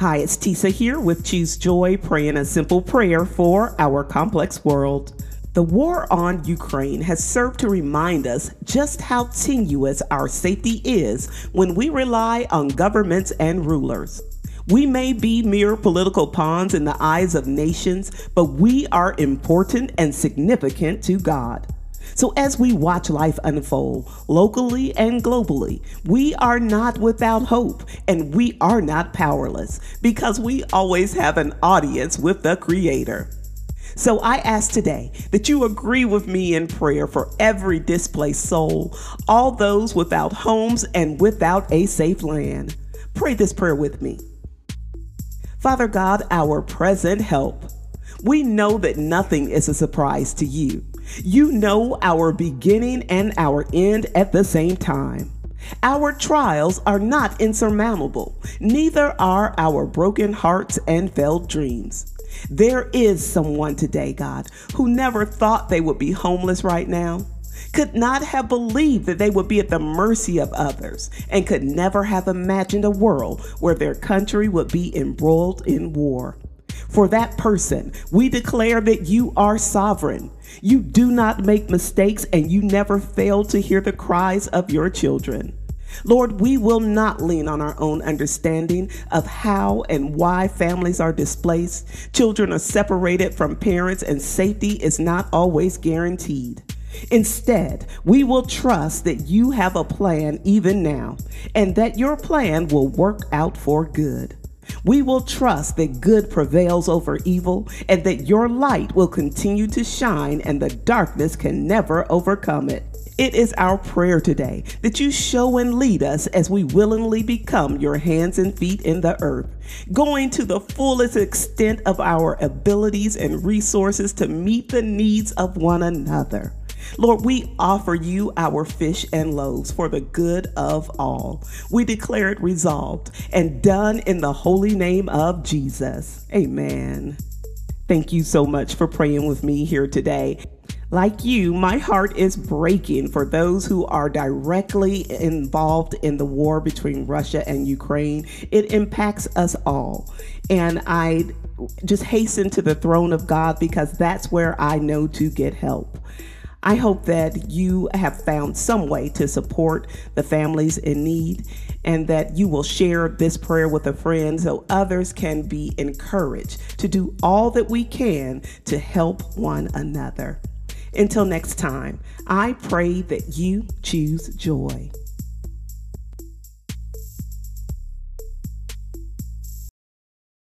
Hi, it's Tisa here with Choose Joy, praying a simple prayer for our complex world. The war on Ukraine has served to remind us just how tenuous our safety is when we rely on governments and rulers. We may be mere political pawns in the eyes of nations, but we are important and significant to God. So, as we watch life unfold locally and globally, we are not without hope and we are not powerless because we always have an audience with the Creator. So I ask today that you agree with me in prayer for every displaced soul, all those without homes and without a safe land. Pray this prayer with me. Father God, our present help, we know that nothing is a surprise to you. You know our beginning and our end at the same time. Our trials are not insurmountable, neither are our broken hearts and failed dreams. There is someone today, God, who never thought they would be homeless right now, could not have believed that they would be at the mercy of others, and could never have imagined a world where their country would be embroiled in war. For that person, we declare that you are sovereign. You do not make mistakes and you never fail to hear the cries of your children. Lord, we will not lean on our own understanding of how and why families are displaced, children are separated from parents, and safety is not always guaranteed. Instead, we will trust that you have a plan even now, and that your plan will work out for good. We will trust that good prevails over evil and that your light will continue to shine and the darkness can never overcome it. It is our prayer today that you show and lead us as we willingly become your hands and feet in the earth, going to the fullest extent of our abilities and resources to meet the needs of one another. Lord, we offer you our fish and loaves for the good of all. We declare it resolved and done in the holy name of Jesus. Amen. Thank you so much for praying with me here today. Like you, my heart is breaking for those who are directly involved in the war between Russia and Ukraine. It impacts us all. And I just hasten to the throne of God because that's where I know to get help. I hope that you have found some way to support the families in need and that you will share this prayer with a friend so others can be encouraged to do all that we can to help one another. Until next time, I pray that you choose joy.